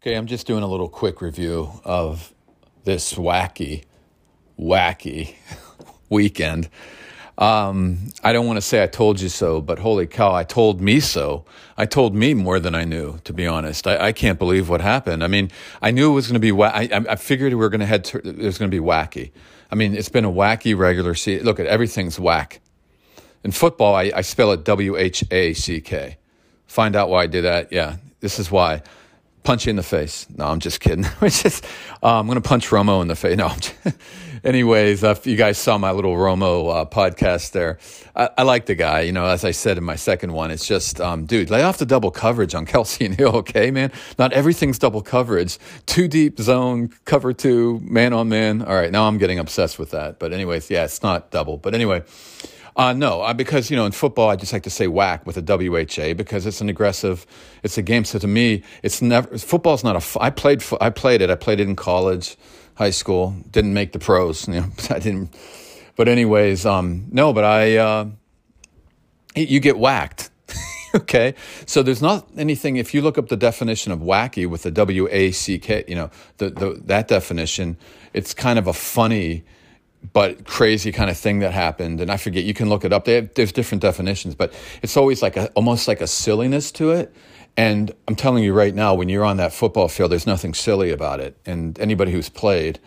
Okay, I'm just doing a little quick review of this wacky, wacky weekend. Um, I don't want to say I told you so, but holy cow, I told me so. I told me more than I knew, to be honest. I, I can't believe what happened. I mean, I knew it was going to be, wa- I, I figured we were going to head to, it was going to be wacky. I mean, it's been a wacky regular season. Look, at everything's whack. In football, I, I spell it W H A C K. Find out why I did that. Yeah, this is why punch you in the face. No, I'm just kidding. just, uh, I'm going to punch Romo in the face. No, anyways, uh, you guys saw my little Romo uh, podcast there. I, I, like the guy. You know, as I said in my second one, it's just, um, dude, lay off the double coverage on Kelce and Hill, okay, man? Not everything's double coverage. Two deep zone, cover two, man on man. All right, now I'm getting obsessed with that. But anyways, yeah, it's not double. But anyway. Uh, no, uh, because you know in football I just like to say whack with a WHA because it's an aggressive, it's a game. So to me, it's never football's not a. I played I played it. I played it in college, high school. Didn't make the pros. You know, I didn't. But anyways, um, no. But I, uh, you get whacked. okay, so there's not anything. If you look up the definition of wacky with the W A C K, you know the, the that definition, it's kind of a funny but crazy kind of thing that happened. And I forget, you can look it up. Have, there's different definitions, but it's always like a, almost like a silliness to it. And I'm telling you right now, when you're on that football field, there's nothing silly about it. And anybody who's played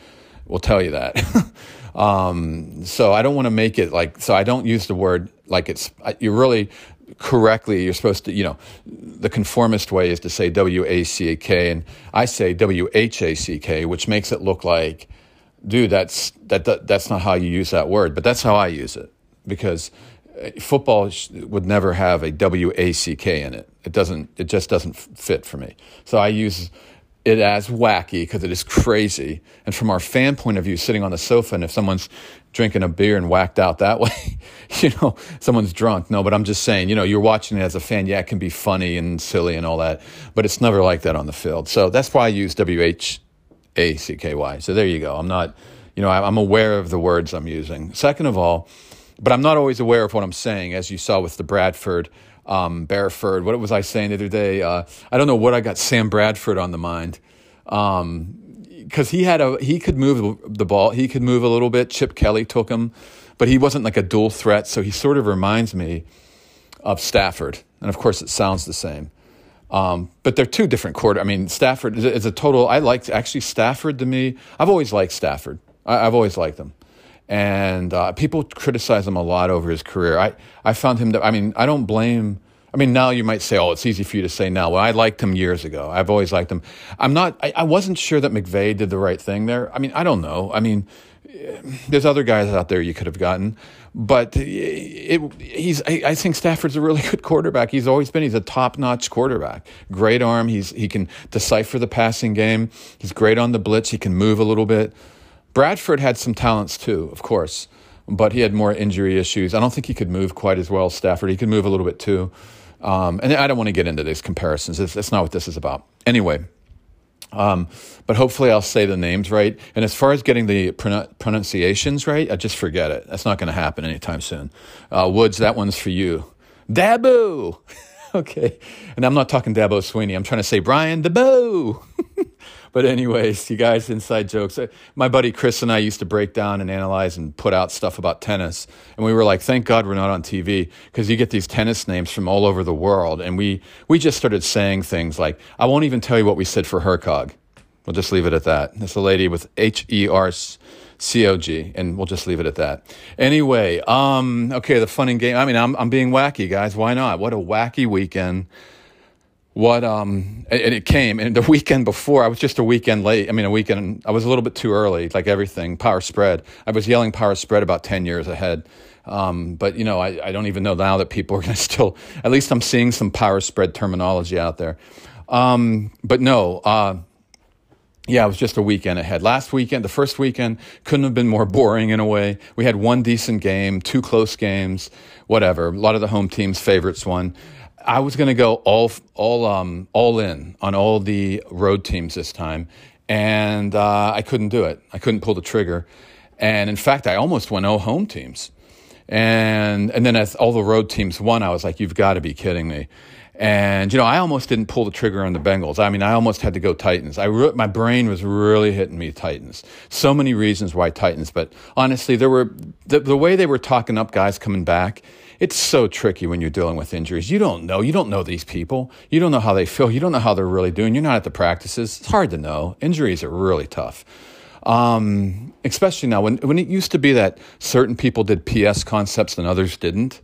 will tell you that. um, so I don't want to make it like, so I don't use the word like it's, you really correctly, you're supposed to, you know, the conformist way is to say W A C A K, and I say W H A C K, which makes it look like dude, that's that, that that's not how you use that word, but that's how I use it because uh, football would never have a W A C K in it. It doesn't. It just doesn't fit for me. So I use it as wacky because it is crazy. And from our fan point of view, sitting on the sofa, and if someone's drinking a beer and whacked out that way, you know, someone's drunk. No, but I'm just saying, you know, you're watching it as a fan. Yeah, it can be funny and silly and all that, but it's never like that on the field. So that's why I use W H a C K Y. So there you go. I'm not, you know, I'm aware of the words I'm using. Second of all, but I'm not always aware of what I'm saying, as you saw with the Bradford, um, Bearford. What was I saying the other day? Uh, I don't know what I got Sam Bradford on the mind. Um, because he had a he could move the ball, he could move a little bit. Chip Kelly took him, but he wasn't like a dual threat. So he sort of reminds me of Stafford, and of course it sounds the same. Um, but they're two different quarter. I mean, Stafford is a total. I like actually Stafford to me. I've always liked Stafford. I, have always liked him, and uh, people criticize him a lot over his career. I I found him. To, I mean, I don't blame. I mean, now you might say, "Oh, it's easy for you to say now." Well, I liked him years ago. I've always liked him. I'm not. I, I wasn't sure that McVay did the right thing there. I mean, I don't know. I mean, there's other guys out there you could have gotten, but it, he's. I, I, think Stafford's a really good quarterback. He's always been. He's a top-notch quarterback. Great arm. He's he can decipher the passing game. He's great on the blitz. He can move a little bit. Bradford had some talents too, of course, but he had more injury issues. I don't think he could move quite as well. As Stafford. He could move a little bit too. Um, and I don't want to get into these comparisons. That's not what this is about. Anyway. Um, but hopefully I'll say the names right. And as far as getting the pronunciations right, I just forget it. That's not going to happen anytime soon. Uh, Woods, that one's for you. Dabu! okay. And I'm not talking Dabo Swinney. I'm trying to say Brian Dabu. but anyways, you guys, inside jokes. Uh, my buddy Chris and I used to break down and analyze and put out stuff about tennis. And we were like, thank God we're not on TV because you get these tennis names from all over the world. And we, we just started saying things like, I won't even tell you what we said for Hercog. We'll just leave it at that. It's a lady with H E R C O G, and we'll just leave it at that. Anyway, um, okay, the fun and game. I mean, I'm I'm being wacky, guys. Why not? What a wacky weekend. What um, and it came, and the weekend before, I was just a weekend late. I mean, a weekend. I was a little bit too early, like everything. Power spread. I was yelling power spread about ten years ahead. Um, but you know, I, I don't even know now that people are going to still. At least I'm seeing some power spread terminology out there. Um, but no. Uh, yeah, it was just a weekend ahead. Last weekend, the first weekend, couldn't have been more boring in a way. We had one decent game, two close games, whatever. A lot of the home teams' favorites won. I was going to go all all um, all in on all the road teams this time, and uh, I couldn't do it. I couldn't pull the trigger, and in fact, I almost went all home teams, and and then as all the road teams won, I was like, "You've got to be kidding me!" And you know, I almost didn't pull the trigger on the Bengals. I mean, I almost had to go Titans. I re- my brain was really hitting me Titans. So many reasons why Titans, but honestly, there were the, the way they were talking up guys coming back. It's so tricky when you're dealing with injuries. You don't know. You don't know these people. You don't know how they feel. You don't know how they're really doing. You're not at the practices. It's hard to know. Injuries are really tough. Um, especially now when when it used to be that certain people did PS concepts and others didn't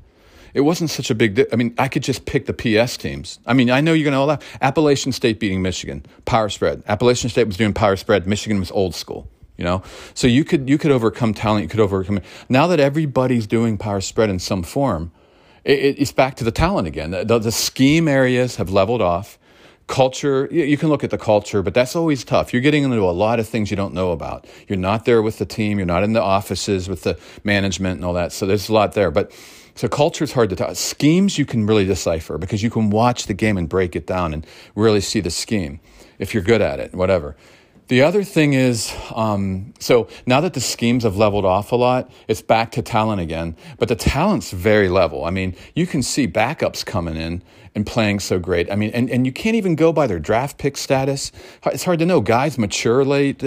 it wasn't such a big di- I mean, I could just pick the PS teams. I mean, I know you're going to allow Appalachian State beating Michigan, power spread. Appalachian State was doing power spread. Michigan was old school. You know, so you could you could overcome talent. You could overcome. Now that everybody's doing power spread in some form, it, it's back to the talent again. The, the, the scheme areas have leveled off culture you can look at the culture but that's always tough you're getting into a lot of things you don't know about you're not there with the team you're not in the offices with the management and all that so there's a lot there but so culture is hard to talk. Schemes you can really decipher because you can watch the game and break it down and really see the scheme if you're good at it, whatever. The other thing is, um, so now that the schemes have leveled off a lot, it's back to talent again. But the talent's very level. I mean, you can see backups coming in and playing so great. I mean, and, and you can't even go by their draft pick status. It's hard to know. Guys mature late.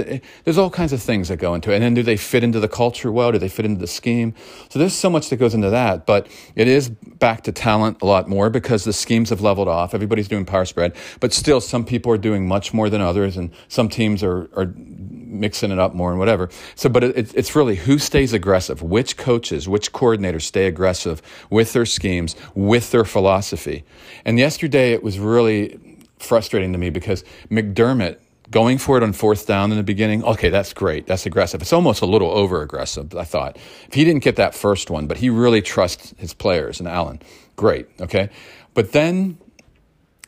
There's all kinds of things that go into it. And then do they fit into the culture well? Do they fit into the scheme? So there's so much that goes into that. But it is back to talent a lot more because the schemes have leveled off. Everybody's doing power spread. But still, some people are doing much more than others. And some teams are, are mixing it up more and whatever. So, but it, it's really who stays aggressive, which coaches, which coordinators stay aggressive with their schemes, with their philosophy. And yesterday it was really frustrating to me because McDermott going for it on fourth down in the beginning, okay, that's great. That's aggressive. It's almost a little over aggressive, I thought. If he didn't get that first one, but he really trusts his players and Allen, great, okay? But then,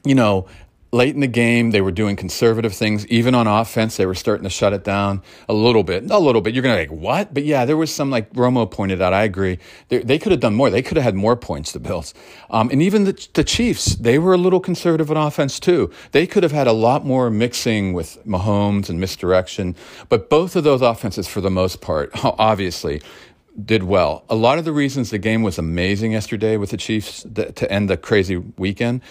you know, late in the game, they were doing conservative things. Even on offense, they were starting to shut it down a little bit. A little bit. You're going to like, what? But yeah, there was some, like Romo pointed out, I agree. They, they could have done more. They could have had more points, the Bills. Um, and even the, the Chiefs, they were a little conservative on offense too. They could have had a lot more mixing with Mahomes and misdirection. But both of those offenses, for the most part, obviously, did well. A lot of the reasons the game was amazing yesterday with the Chiefs to end the crazy weekend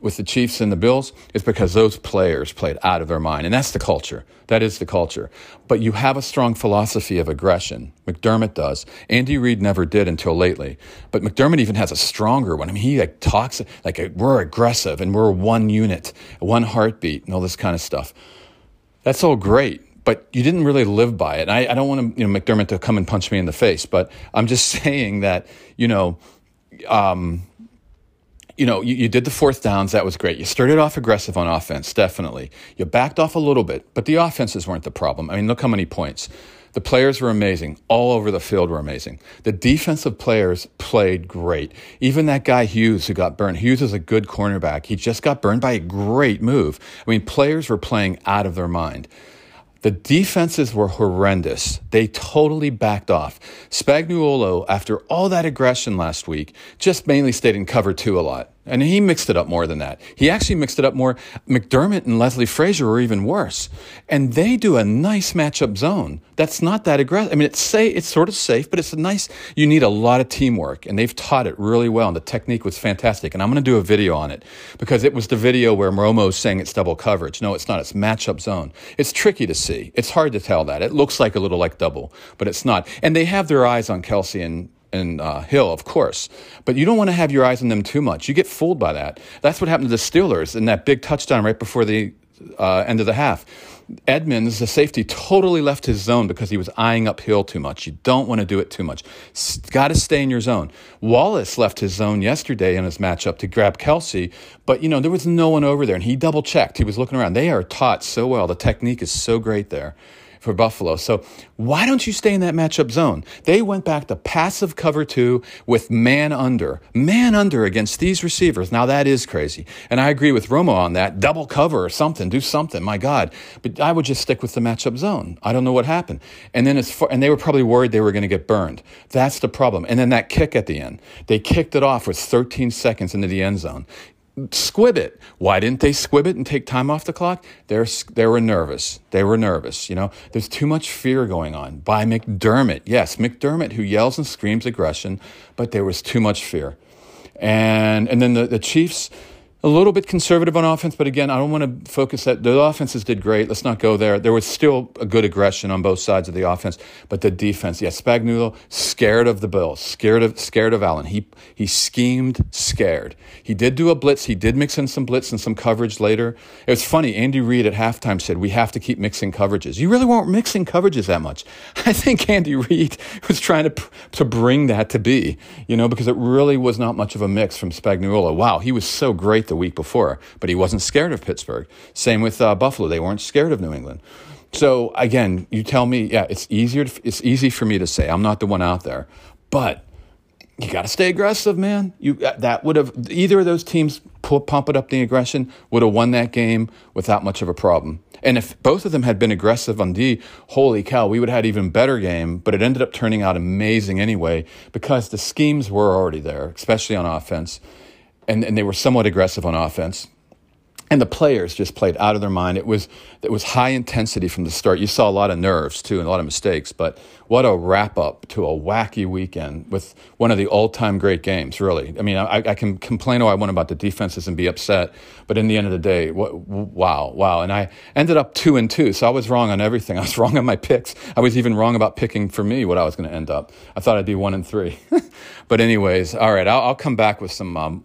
with the Chiefs and the Bills is because those players played out of their mind. And that's the culture. That is the culture. But you have a strong philosophy of aggression. McDermott does. Andy Reid never did until lately. But McDermott even has a stronger one. I mean, he like talks like we're aggressive and we're one unit, one heartbeat, and all this kind of stuff. That's all great but you didn't really live by it. I, I, don't want to, you know, McDermott to come and punch me in the face, but I'm just saying that, you know, um, you know, you, you, did the fourth downs. That was great. You started off aggressive on offense, definitely. You backed off a little bit, but the offenses weren't the problem. I mean, look how many points. The players were amazing. All over the field were amazing. The defensive players played great. Even that guy Hughes who got burned. Hughes is a good cornerback. He just got burned by a great move. I mean, players were playing out of their mind. The defenses were horrendous. They totally backed off. Spagnuolo, after all that aggression last week, just mainly stayed in cover two a lot. And he mixed it up more than that. He actually mixed it up more. McDermott and Leslie Frazier were even worse. And they do a nice matchup zone. That's not that aggressive. I mean, it's say it's sort of safe, but it's a nice. You need a lot of teamwork, and they've taught it really well. And the technique was fantastic. And I'm going to do a video on it because it was the video where Romo's saying it's double coverage. No, it's not. It's matchup zone. It's tricky to see. It's hard to tell that. It looks like a little like double, but it's not. And they have their eyes on Kelce and and uh, Hill, of course. But you don't want to have your eyes on them too much. You get fooled by that. That's what happened to the Steelers in that big touchdown right before the uh, end of the half. Edmunds, the safety, totally left his zone because he was eyeing up Hill too much. You don't want to do it too much. Got to stay in your zone. Wallace left his zone yesterday in his matchup to grab Kelce, but you know there was no one over there, and he double checked. He was looking around. They are taught so well. The technique is so great there for Buffalo. So why don't you stay in that matchup zone? They went back to passive cover two with man under, man under against these receivers. Now that is crazy. And I agree with Romo on that. Double cover or something, do something. My God. But I would just stick with the matchup zone. I don't know what happened. And then as far, and they were probably worried they were going to get burned. That's the problem. And then that kick at the end. They kicked it off with 13 seconds into the end zone squib it. Why didn't they squib it and take time off the clock? They're, they were nervous. They were nervous. You know, there's too much fear going on by McDermott. Yes, McDermott, who yells and screams aggression, but there was too much fear. And, and then the, the Chiefs, a little bit conservative on offense, but again, I don't want to focus that the offenses did great. Let's not go there. There was still a good aggression on both sides of the offense, but the defense, yeah, Spagnuolo scared of the Bills, scared of scared of Allen. He he schemed scared. He did do a blitz. He did mix in some blitz and some coverage later. It was funny. Andy Reid at halftime said we have to keep mixing coverages. You really weren't mixing coverages that much. I think Andy Reid was trying to to bring that to be, you know, because it really was not much of a mix from Spagnuolo. Wow, he was so great the week before, but he wasn't scared of Pittsburgh. Same with uh, Buffalo; they weren't scared of New England. So again, you tell me, yeah, it's easier. To, it's easy for me to say. I'm not the one out there, but you got to stay aggressive, man. You uh, that would have either of those teams pump it up the aggression would have won that game without much of a problem. And if both of them had been aggressive on D, holy cow, we would have had even better game. But it ended up turning out amazing anyway because the schemes were already there, especially on offense and, and they were somewhat aggressive on offense. And the players just played out of their mind. It was it was high intensity from the start. You saw a lot of nerves too and a lot of mistakes, but what a wrap up to a wacky weekend with one of the all time great games. Really, I mean, I, I, can complain all I want about the defenses and be upset, but in the end of the day, what, wow, wow. And I ended up two and two, so I was wrong on everything. I was wrong on my picks. I was even wrong about picking for me what I was going to end up. I thought I'd be one and three, but anyways, all right. I'll, I'll come back with some. Um,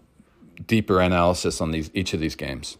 deeper analysis on these each of these games.